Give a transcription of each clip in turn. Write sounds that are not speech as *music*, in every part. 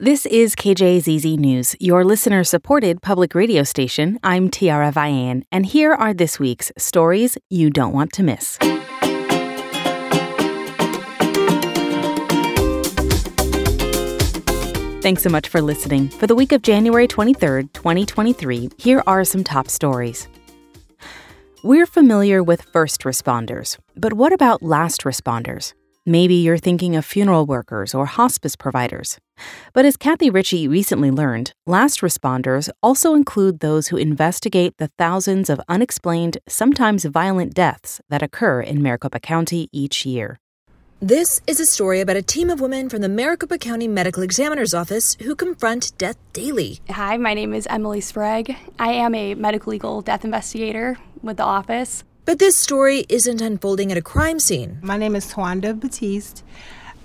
This is KJZZ News, your listener supported public radio station. I'm Tiara Vian, and here are this week's stories you don't want to miss. Thanks so much for listening. For the week of January 23rd, 2023, here are some top stories. We're familiar with first responders, but what about last responders? Maybe you're thinking of funeral workers or hospice providers. But as Kathy Ritchie recently learned, last responders also include those who investigate the thousands of unexplained, sometimes violent deaths that occur in Maricopa County each year. This is a story about a team of women from the Maricopa County Medical Examiner's Office who confront death daily. Hi, my name is Emily Sprague. I am a medical legal death investigator with the office. But this story isn't unfolding at a crime scene. My name is Tawanda Batiste.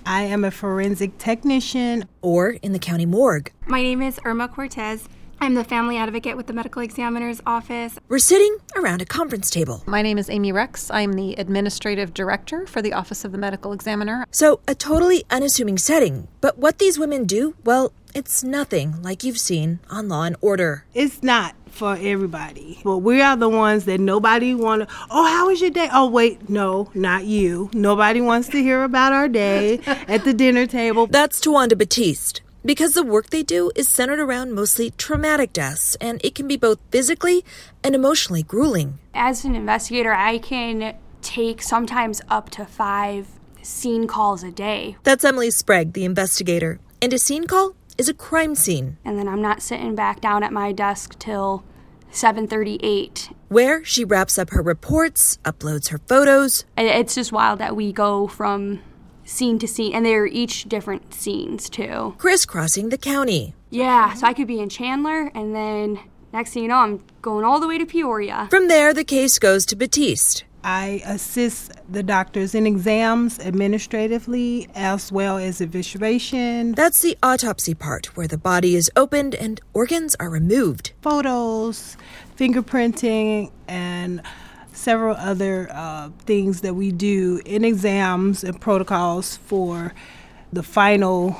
I am a forensic technician. Or in the county morgue. My name is Irma Cortez. I'm the family advocate with the medical examiner's office. We're sitting around a conference table. My name is Amy Rex. I am the administrative director for the Office of the Medical Examiner. So, a totally unassuming setting. But what these women do, well, it's nothing like you've seen on Law and Order. It's not for everybody. But we are the ones that nobody want to, oh, how was your day? Oh, wait, no, not you. Nobody wants to hear about our day *laughs* at the dinner table. That's Tawanda Batiste. Because the work they do is centered around mostly traumatic deaths, and it can be both physically and emotionally grueling. As an investigator, I can take sometimes up to five scene calls a day. That's Emily Sprague, the investigator. And a scene call is a crime scene. And then I'm not sitting back down at my desk till 7:38 where she wraps up her reports, uploads her photos. It's just wild that we go from scene to scene and they're each different scenes too. Crisscrossing the county. Yeah, so I could be in Chandler and then next thing you know I'm going all the way to Peoria. From there the case goes to Batiste. I assist the doctors in exams administratively as well as evisceration. That's the autopsy part where the body is opened and organs are removed. Photos, fingerprinting, and several other uh, things that we do in exams and protocols for the final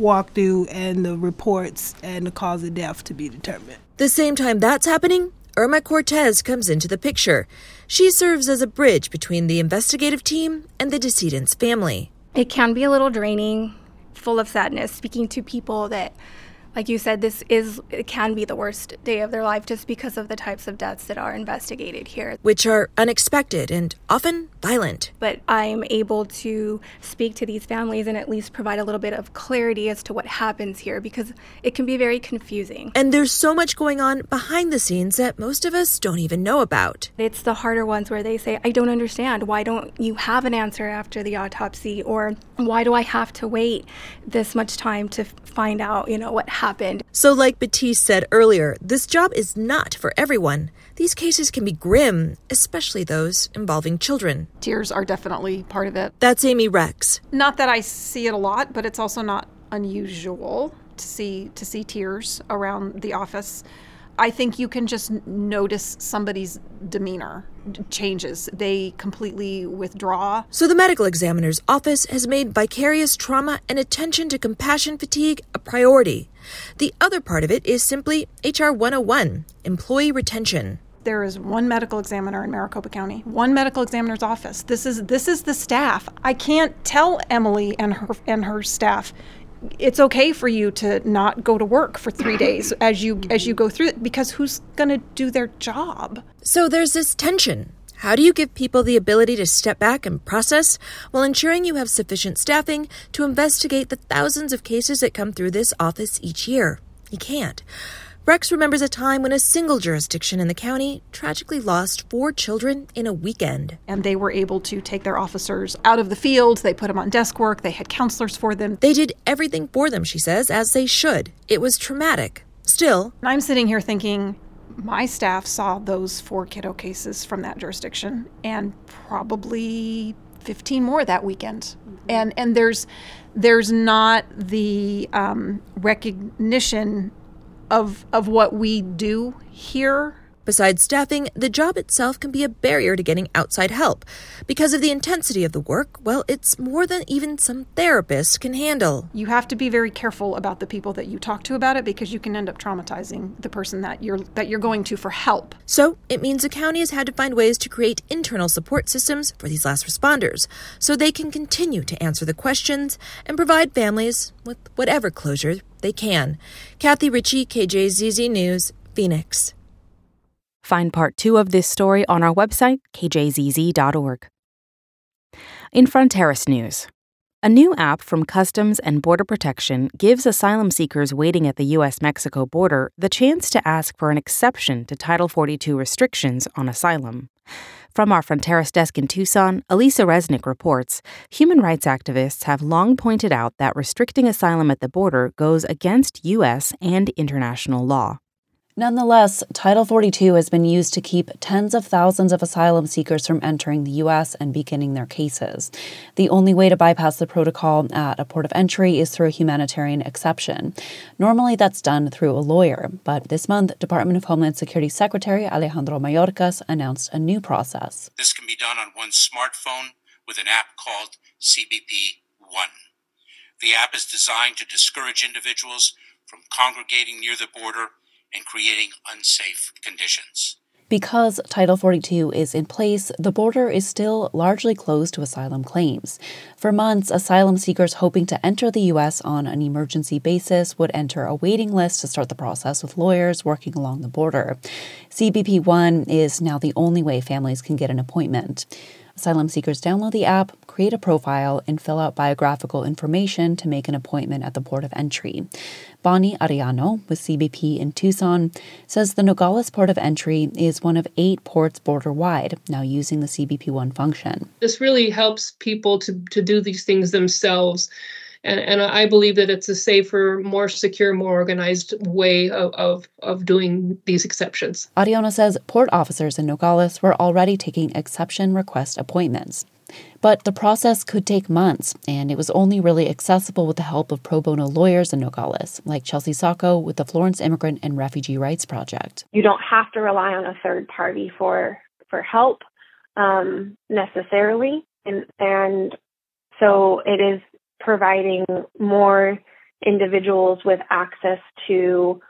walkthrough and the reports and the cause of death to be determined. The same time that's happening, Irma Cortez comes into the picture. She serves as a bridge between the investigative team and the decedent's family. It can be a little draining, full of sadness, speaking to people that like you said, this is it can be the worst day of their life just because of the types of deaths that are investigated here, which are unexpected and often violent. But I'm able to speak to these families and at least provide a little bit of clarity as to what happens here because it can be very confusing. And there's so much going on behind the scenes that most of us don't even know about. It's the harder ones where they say, "I don't understand. Why don't you have an answer after the autopsy?" or "Why do I have to wait this much time to find out, you know, what happened?" Happened. So, like Batiste said earlier, this job is not for everyone. These cases can be grim, especially those involving children. Tears are definitely part of it. That's Amy Rex. Not that I see it a lot, but it's also not unusual to see to see tears around the office. I think you can just notice somebody's demeanor changes. They completely withdraw. So, the medical examiner's office has made vicarious trauma and attention to compassion fatigue a priority. The other part of it is simply HR 101 employee retention there is one medical examiner in Maricopa County, one medical examiner's office. This is this is the staff. I can't tell Emily and her and her staff it's okay for you to not go to work for three days as you as you go through it because who's going to do their job so there's this tension how do you give people the ability to step back and process while ensuring you have sufficient staffing to investigate the thousands of cases that come through this office each year you can't Rex remembers a time when a single jurisdiction in the county tragically lost four children in a weekend. And they were able to take their officers out of the field. They put them on desk work. They had counselors for them. They did everything for them, she says, as they should. It was traumatic. Still, I'm sitting here thinking, my staff saw those four kiddo cases from that jurisdiction and probably 15 more that weekend. And and there's there's not the um, recognition of of what we do here Besides staffing, the job itself can be a barrier to getting outside help. Because of the intensity of the work, well, it's more than even some therapists can handle. You have to be very careful about the people that you talk to about it because you can end up traumatizing the person that you're that you're going to for help. So, it means the county has had to find ways to create internal support systems for these last responders so they can continue to answer the questions and provide families with whatever closure they can. Kathy Ritchie, KJZZ News, Phoenix. Find part two of this story on our website, kjzz.org. In Fronteras News, a new app from Customs and Border Protection gives asylum seekers waiting at the U.S. Mexico border the chance to ask for an exception to Title 42 restrictions on asylum. From our Fronteras desk in Tucson, Alisa Reznick reports human rights activists have long pointed out that restricting asylum at the border goes against U.S. and international law. Nonetheless, Title 42 has been used to keep tens of thousands of asylum seekers from entering the U.S. and beginning their cases. The only way to bypass the protocol at a port of entry is through a humanitarian exception. Normally, that's done through a lawyer, but this month, Department of Homeland Security Secretary Alejandro Mayorkas announced a new process. This can be done on one smartphone with an app called CBP One. The app is designed to discourage individuals from congregating near the border and creating unsafe conditions. Because Title 42 is in place, the border is still largely closed to asylum claims. For months, asylum seekers hoping to enter the U.S. on an emergency basis would enter a waiting list to start the process with lawyers working along the border. CBP 1 is now the only way families can get an appointment. Asylum seekers download the app, create a profile, and fill out biographical information to make an appointment at the port of entry. Bonnie Ariano with CBP in Tucson says the Nogales port of entry is one of eight ports border wide now using the CBP One function. This really helps people to, to do these things themselves. And, and I believe that it's a safer, more secure, more organized way of, of, of doing these exceptions. Ariano says port officers in Nogales were already taking exception request appointments. But the process could take months, and it was only really accessible with the help of pro bono lawyers in Nogales, like Chelsea Sacco with the Florence Immigrant and Refugee Rights Project. You don't have to rely on a third party for for help um, necessarily, and and so it is providing more individuals with access to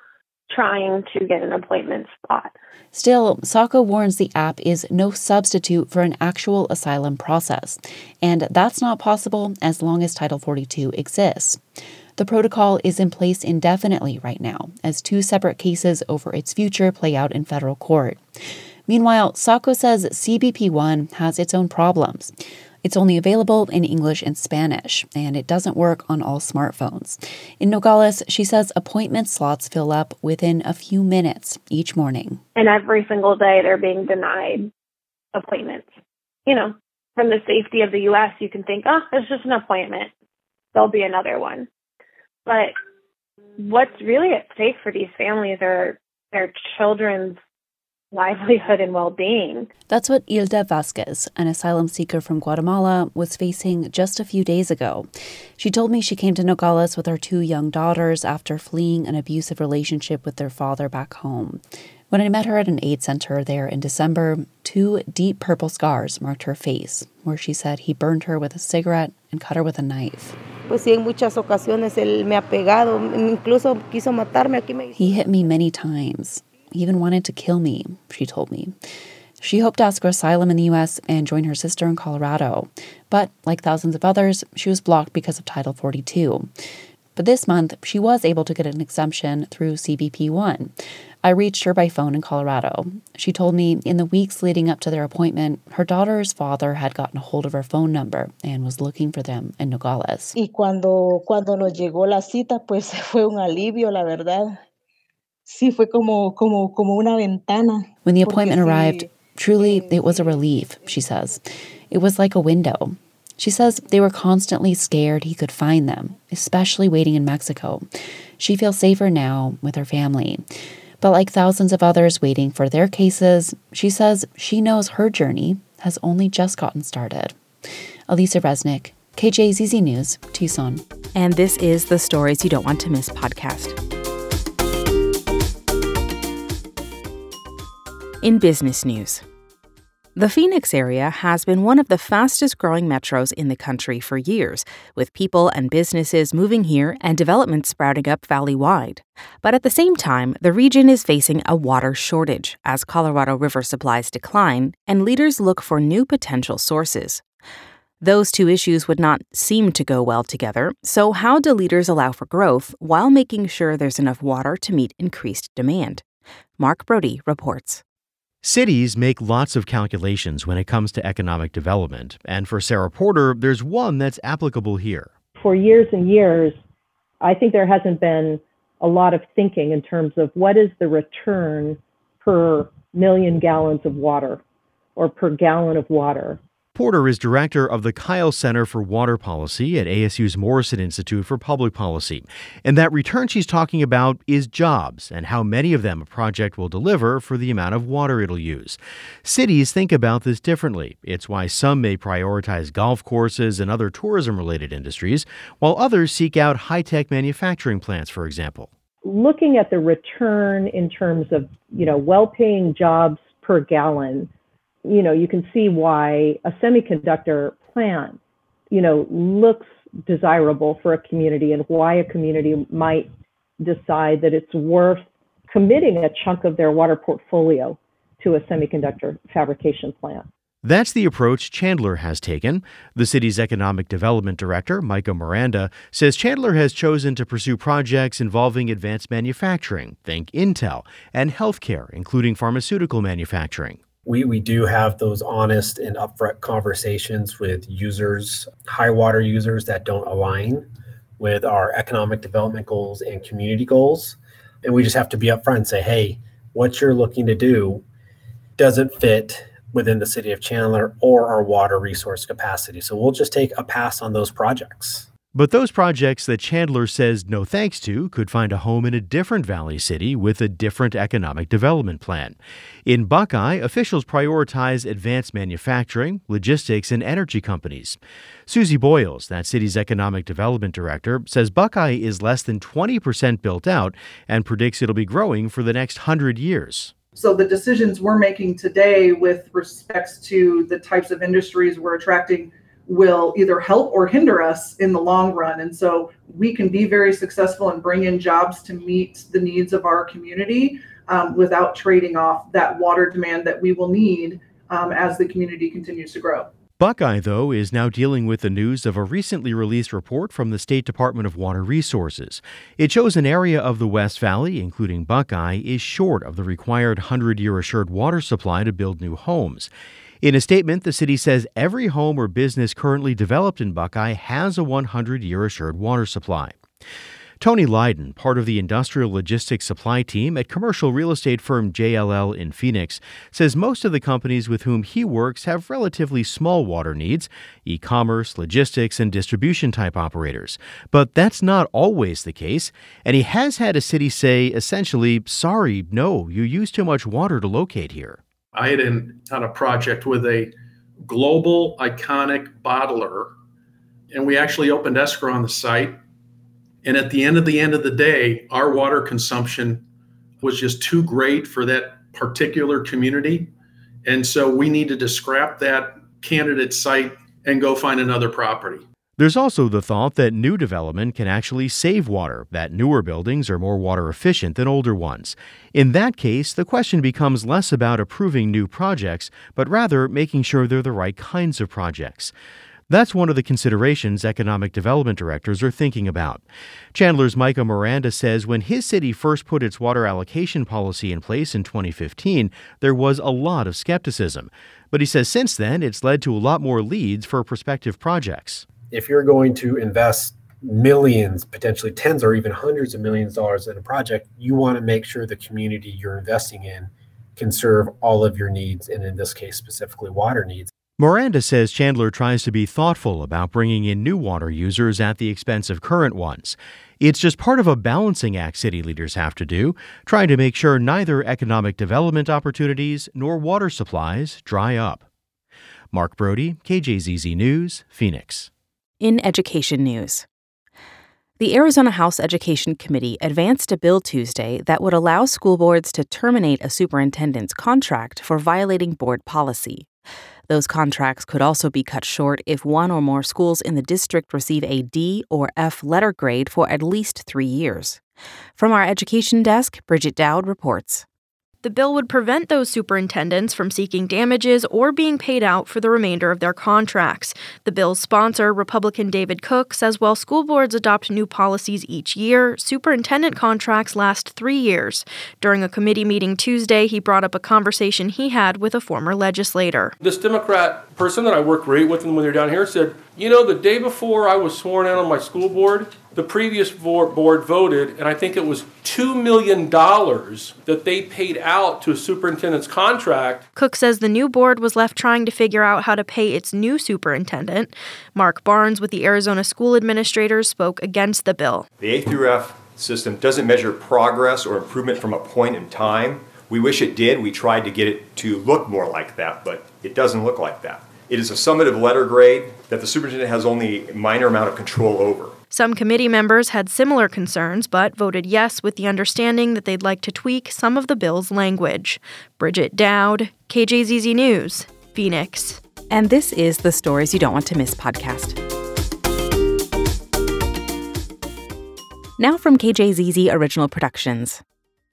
trying to get an appointment spot. Still, Sacco warns the app is no substitute for an actual asylum process, and that's not possible as long as Title 42 exists. The protocol is in place indefinitely right now, as two separate cases over its future play out in federal court. Meanwhile, Sacco says CBP 1 has its own problems. It's only available in English and Spanish, and it doesn't work on all smartphones. In Nogales, she says appointment slots fill up within a few minutes each morning. And every single day they're being denied appointments. You know, from the safety of the U.S., you can think, oh, it's just an appointment. There'll be another one. But what's really at stake for these families are their children's livelihood and well being. That's what Hilda Vasquez, an asylum seeker from Guatemala, was facing just a few days ago. She told me she came to Nogales with her two young daughters after fleeing an abusive relationship with their father back home. When I met her at an aid center there in December, two deep purple scars marked her face, where she said he burned her with a cigarette and cut her with a knife. Pues sí, en muchas ocasiones él me ha pegado, incluso quiso matarme. Aquí me... He hit me many times even wanted to kill me, she told me. She hoped to ask for asylum in the US and join her sister in Colorado, but like thousands of others, she was blocked because of Title 42. But this month, she was able to get an exemption through CBP 1. I reached her by phone in Colorado. She told me in the weeks leading up to their appointment, her daughter's father had gotten a hold of her phone number and was looking for them in Nogales. Y cuando, cuando nos llegó la cita, pues *laughs* fue un alivio, la verdad sí fue como, como, como una ventana. When the appointment arrived, truly it was a relief, she says. It was like a window. She says they were constantly scared he could find them, especially waiting in Mexico. She feels safer now with her family. But like thousands of others waiting for their cases, she says she knows her journey has only just gotten started. Alisa Reznick, KJZZ News, Tucson. And this is the Stories You Don't Want to Miss podcast. In business news, the Phoenix area has been one of the fastest growing metros in the country for years, with people and businesses moving here and development sprouting up valley wide. But at the same time, the region is facing a water shortage as Colorado River supplies decline and leaders look for new potential sources. Those two issues would not seem to go well together, so how do leaders allow for growth while making sure there's enough water to meet increased demand? Mark Brodie reports. Cities make lots of calculations when it comes to economic development, and for Sarah Porter, there's one that's applicable here. For years and years, I think there hasn't been a lot of thinking in terms of what is the return per million gallons of water or per gallon of water. Porter is director of the Kyl Center for Water Policy at ASU's Morrison Institute for Public Policy. And that return she's talking about is jobs and how many of them a project will deliver for the amount of water it'll use. Cities think about this differently. It's why some may prioritize golf courses and other tourism related industries, while others seek out high tech manufacturing plants, for example. Looking at the return in terms of, you know, well paying jobs per gallon you know, you can see why a semiconductor plant, you know, looks desirable for a community and why a community might decide that it's worth committing a chunk of their water portfolio to a semiconductor fabrication plant. That's the approach Chandler has taken. The city's economic development director, Micah Miranda, says Chandler has chosen to pursue projects involving advanced manufacturing, think Intel, and healthcare, including pharmaceutical manufacturing we, we do have those honest and upfront conversations with users, high water users that don't align with our economic development goals and community goals. And we just have to be upfront and say, hey, what you're looking to do doesn't fit within the city of Chandler or our water resource capacity. So we'll just take a pass on those projects. But those projects that Chandler says no thanks to could find a home in a different Valley city with a different economic development plan. In Buckeye, officials prioritize advanced manufacturing, logistics, and energy companies. Susie Boyles, that city's economic development director, says Buckeye is less than 20% built out and predicts it'll be growing for the next 100 years. So the decisions we're making today with respects to the types of industries we're attracting will either help or hinder us in the long run. And so we can be very successful and bring in jobs to meet the needs of our community um, without trading off that water demand that we will need um, as the community continues to grow. Buckeye, though, is now dealing with the news of a recently released report from the State Department of Water Resources. It shows an area of the West Valley, including Buckeye, is short of the required 100 year assured water supply to build new homes. In a statement, the city says every home or business currently developed in Buckeye has a 100 year assured water supply. Tony Lydon, part of the industrial logistics supply team at commercial real estate firm JLL in Phoenix, says most of the companies with whom he works have relatively small water needs e commerce, logistics, and distribution type operators. But that's not always the case, and he has had a city say essentially, sorry, no, you use too much water to locate here. I had in, on a project with a global iconic bottler, and we actually opened escrow on the site. And at the end of the end of the day, our water consumption was just too great for that particular community. And so we needed to scrap that candidate site and go find another property. There's also the thought that new development can actually save water, that newer buildings are more water efficient than older ones. In that case, the question becomes less about approving new projects, but rather making sure they're the right kinds of projects. That's one of the considerations economic development directors are thinking about. Chandler's Micah Miranda says when his city first put its water allocation policy in place in 2015, there was a lot of skepticism. But he says since then, it's led to a lot more leads for prospective projects if you're going to invest millions, potentially tens or even hundreds of millions of dollars in a project, you want to make sure the community you're investing in can serve all of your needs, and in this case, specifically water needs. Miranda says Chandler tries to be thoughtful about bringing in new water users at the expense of current ones. It's just part of a balancing act city leaders have to do, trying to make sure neither economic development opportunities nor water supplies dry up. Mark Brodie, KJZZ News, Phoenix. In education news, The Arizona House Education Committee advanced a bill Tuesday that would allow school boards to terminate a superintendent's contract for violating board policy. Those contracts could also be cut short if one or more schools in the district receive a D or F letter grade for at least three years. From our education desk, Bridget Dowd reports. The bill would prevent those superintendents from seeking damages or being paid out for the remainder of their contracts. The bill's sponsor, Republican David Cook, says while school boards adopt new policies each year, superintendent contracts last three years. During a committee meeting Tuesday, he brought up a conversation he had with a former legislator. This Democrat person that I work great with when they're down here said, You know, the day before I was sworn in on my school board, the previous board voted, and I think it was $2 million that they paid out to a superintendent's contract. Cook says the new board was left trying to figure out how to pay its new superintendent. Mark Barnes with the Arizona School Administrators spoke against the bill. The A through F system doesn't measure progress or improvement from a point in time. We wish it did. We tried to get it to look more like that, but it doesn't look like that. It is a summative letter grade that the superintendent has only a minor amount of control over. Some committee members had similar concerns, but voted yes with the understanding that they'd like to tweak some of the bill's language. Bridget Dowd, KJZZ News, Phoenix. And this is the Stories You Don't Want to Miss podcast. Now from KJZZ Original Productions.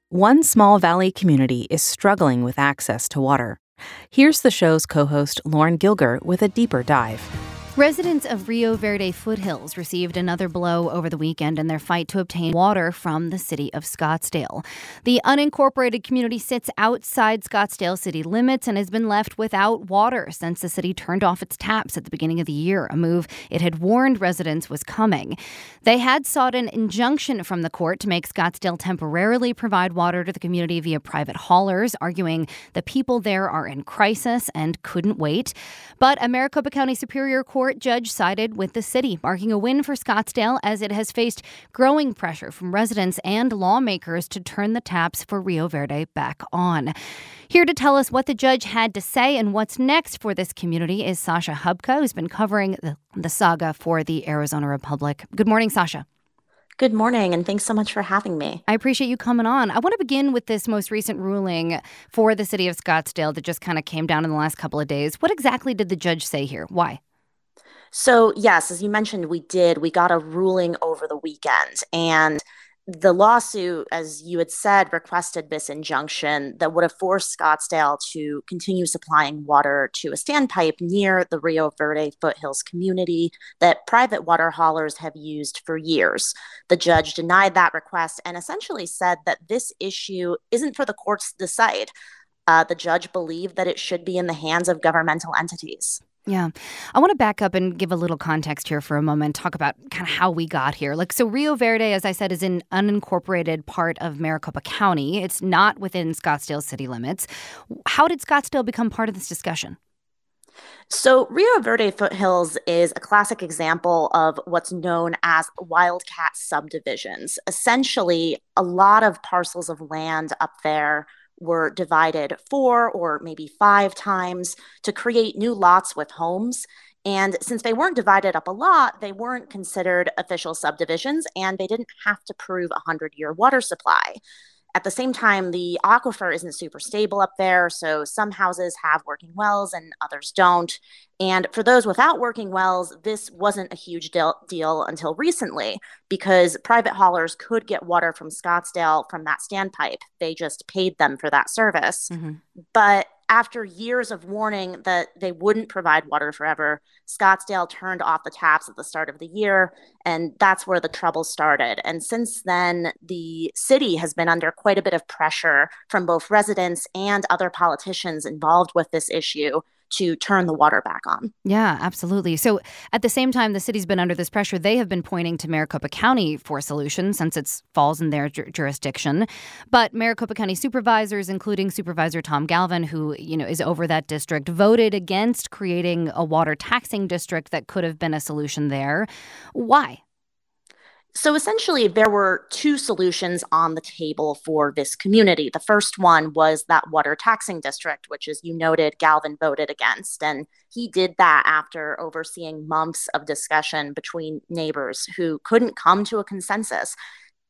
One small valley community is struggling with access to water. Here's the show's co host, Lauren Gilger, with a deeper dive. Residents of Rio Verde foothills received another blow over the weekend in their fight to obtain water from the city of Scottsdale. The unincorporated community sits outside Scottsdale city limits and has been left without water since the city turned off its taps at the beginning of the year, a move it had warned residents was coming. They had sought an injunction from the court to make Scottsdale temporarily provide water to the community via private haulers, arguing the people there are in crisis and couldn't wait. But a Maricopa County Superior Court court judge sided with the city, marking a win for Scottsdale as it has faced growing pressure from residents and lawmakers to turn the taps for Rio Verde back on. Here to tell us what the judge had to say and what's next for this community is Sasha Hupka, who's been covering the, the saga for the Arizona Republic. Good morning, Sasha. Good morning, and thanks so much for having me. I appreciate you coming on. I want to begin with this most recent ruling for the city of Scottsdale that just kind of came down in the last couple of days. What exactly did the judge say here? Why? So, yes, as you mentioned, we did. We got a ruling over the weekend. And the lawsuit, as you had said, requested this injunction that would have forced Scottsdale to continue supplying water to a standpipe near the Rio Verde foothills community that private water haulers have used for years. The judge denied that request and essentially said that this issue isn't for the courts to decide. Uh, the judge believed that it should be in the hands of governmental entities. Yeah. I want to back up and give a little context here for a moment, talk about kind of how we got here. Like, so Rio Verde, as I said, is an unincorporated part of Maricopa County. It's not within Scottsdale city limits. How did Scottsdale become part of this discussion? So, Rio Verde Foothills is a classic example of what's known as wildcat subdivisions. Essentially, a lot of parcels of land up there were divided four or maybe five times to create new lots with homes. And since they weren't divided up a lot, they weren't considered official subdivisions and they didn't have to prove a 100 year water supply. At the same time, the aquifer isn't super stable up there, so some houses have working wells and others don't. And for those without working wells, this wasn't a huge deal, deal until recently because private haulers could get water from Scottsdale from that standpipe. They just paid them for that service. Mm-hmm. But after years of warning that they wouldn't provide water forever, Scottsdale turned off the taps at the start of the year, and that's where the trouble started. And since then, the city has been under quite a bit of pressure from both residents and other politicians involved with this issue to turn the water back on. Yeah, absolutely. So at the same time, the city's been under this pressure. They have been pointing to Maricopa County for a solution since it falls in their ju- jurisdiction. But Maricopa County supervisors, including Supervisor Tom Galvin, who you know is over that district, voted against creating a water taxing district that could have been a solution there. Why? So essentially, there were two solutions on the table for this community. The first one was that water taxing district, which, as you noted, Galvin voted against. And he did that after overseeing months of discussion between neighbors who couldn't come to a consensus.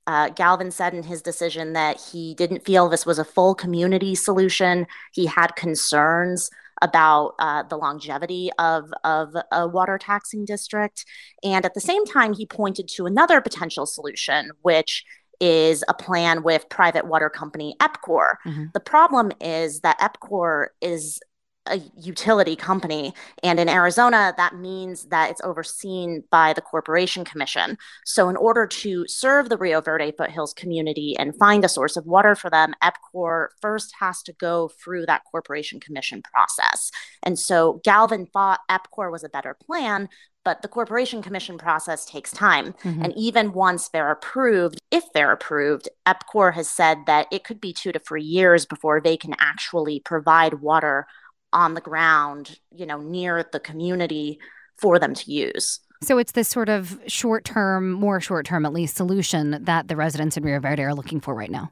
Uh, Galvin said in his decision that he didn't feel this was a full community solution. He had concerns about uh, the longevity of, of a water taxing district. And at the same time, he pointed to another potential solution, which is a plan with private water company EPCOR. Mm-hmm. The problem is that EPCOR is a utility company. And in Arizona, that means that it's overseen by the Corporation Commission. So, in order to serve the Rio Verde foothills community and find a source of water for them, EPCOR first has to go through that Corporation Commission process. And so, Galvin thought EPCOR was a better plan. But the Corporation Commission process takes time. Mm-hmm. And even once they're approved, if they're approved, EPCOR has said that it could be two to three years before they can actually provide water on the ground, you know, near the community for them to use. So it's this sort of short term, more short term at least, solution that the residents in Rio Verde are looking for right now.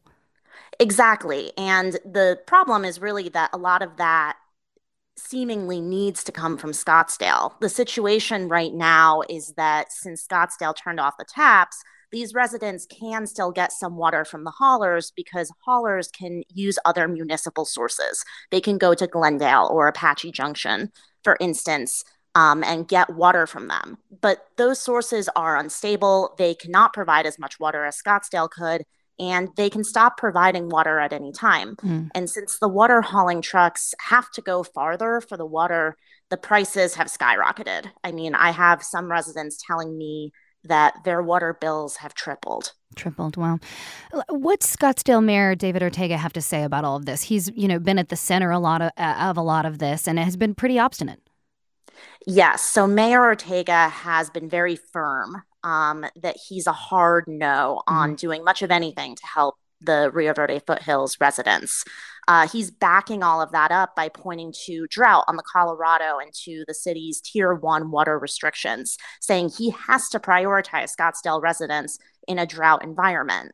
Exactly. And the problem is really that a lot of that seemingly needs to come from Scottsdale. The situation right now is that since Scottsdale turned off the taps, these residents can still get some water from the haulers because haulers can use other municipal sources. They can go to Glendale or Apache Junction, for instance, um, and get water from them. But those sources are unstable. They cannot provide as much water as Scottsdale could, and they can stop providing water at any time. Mm. And since the water hauling trucks have to go farther for the water, the prices have skyrocketed. I mean, I have some residents telling me that their water bills have tripled. Tripled. Wow. What's Scottsdale Mayor David Ortega have to say about all of this? He's, you know, been at the center a lot of, uh, of a lot of this and it has been pretty obstinate. Yes. So Mayor Ortega has been very firm um, that he's a hard no on mm-hmm. doing much of anything to help the Rio Verde foothills residents. Uh, he's backing all of that up by pointing to drought on the Colorado and to the city's tier one water restrictions, saying he has to prioritize Scottsdale residents in a drought environment.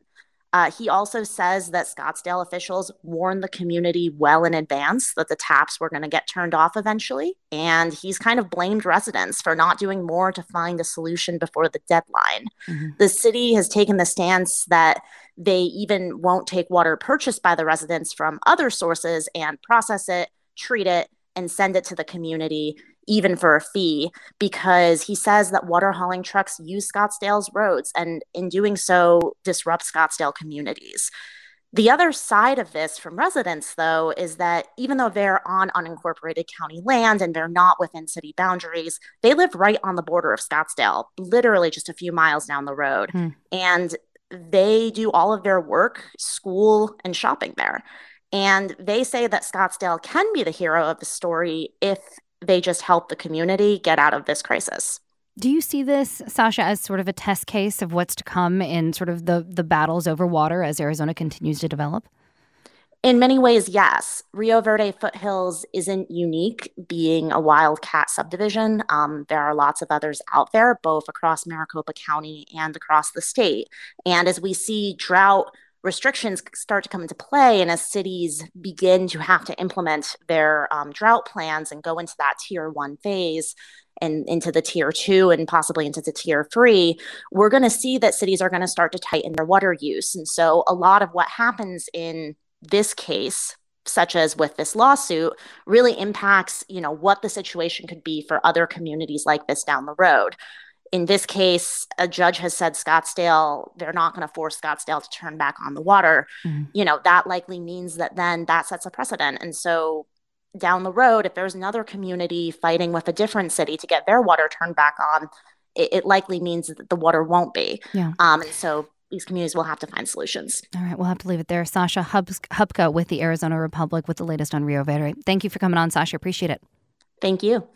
Uh, he also says that Scottsdale officials warned the community well in advance that the taps were going to get turned off eventually. And he's kind of blamed residents for not doing more to find a solution before the deadline. Mm-hmm. The city has taken the stance that they even won't take water purchased by the residents from other sources and process it, treat it, and send it to the community, even for a fee, because he says that water hauling trucks use Scottsdale's roads and in doing so disrupt Scottsdale communities. The other side of this from residents, though, is that even though they're on unincorporated county land and they're not within city boundaries, they live right on the border of Scottsdale, literally just a few miles down the road. Hmm. And they do all of their work, school, and shopping there. And they say that Scottsdale can be the hero of the story if they just help the community get out of this crisis. Do you see this, Sasha, as sort of a test case of what's to come in sort of the, the battles over water as Arizona continues to develop? In many ways, yes. Rio Verde Foothills isn't unique being a wildcat subdivision. Um, there are lots of others out there, both across Maricopa County and across the state. And as we see drought restrictions start to come into play, and as cities begin to have to implement their um, drought plans and go into that tier one phase, and into the tier two and possibly into the tier three, we're going to see that cities are going to start to tighten their water use. And so, a lot of what happens in this case such as with this lawsuit really impacts you know what the situation could be for other communities like this down the road in this case a judge has said scottsdale they're not going to force scottsdale to turn back on the water mm-hmm. you know that likely means that then that sets a precedent and so down the road if there's another community fighting with a different city to get their water turned back on it, it likely means that the water won't be yeah. um, and so these communities will have to find solutions. All right, we'll have to leave it there. Sasha Hupka with the Arizona Republic with the latest on Rio Verde. Thank you for coming on, Sasha. Appreciate it. Thank you.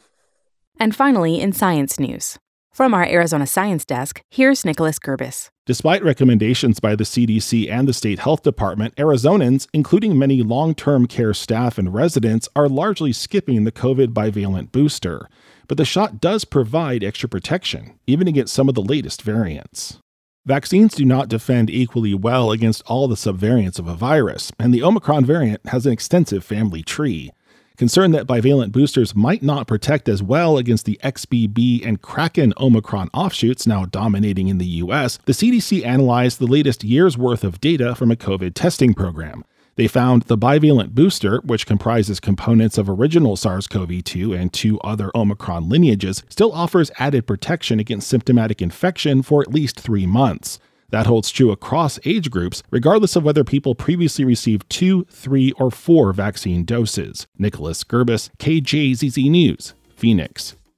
And finally, in science news. From our Arizona Science Desk, here's Nicholas Gerbis. Despite recommendations by the CDC and the state health department, Arizonans, including many long term care staff and residents, are largely skipping the COVID bivalent booster. But the shot does provide extra protection, even against some of the latest variants. Vaccines do not defend equally well against all the subvariants of a virus, and the Omicron variant has an extensive family tree. Concerned that bivalent boosters might not protect as well against the XBB and Kraken Omicron offshoots now dominating in the US, the CDC analyzed the latest year's worth of data from a COVID testing program. They found the bivalent booster, which comprises components of original SARS CoV 2 and two other Omicron lineages, still offers added protection against symptomatic infection for at least three months. That holds true across age groups, regardless of whether people previously received two, three, or four vaccine doses. Nicholas Gerbis, KJZZ News, Phoenix.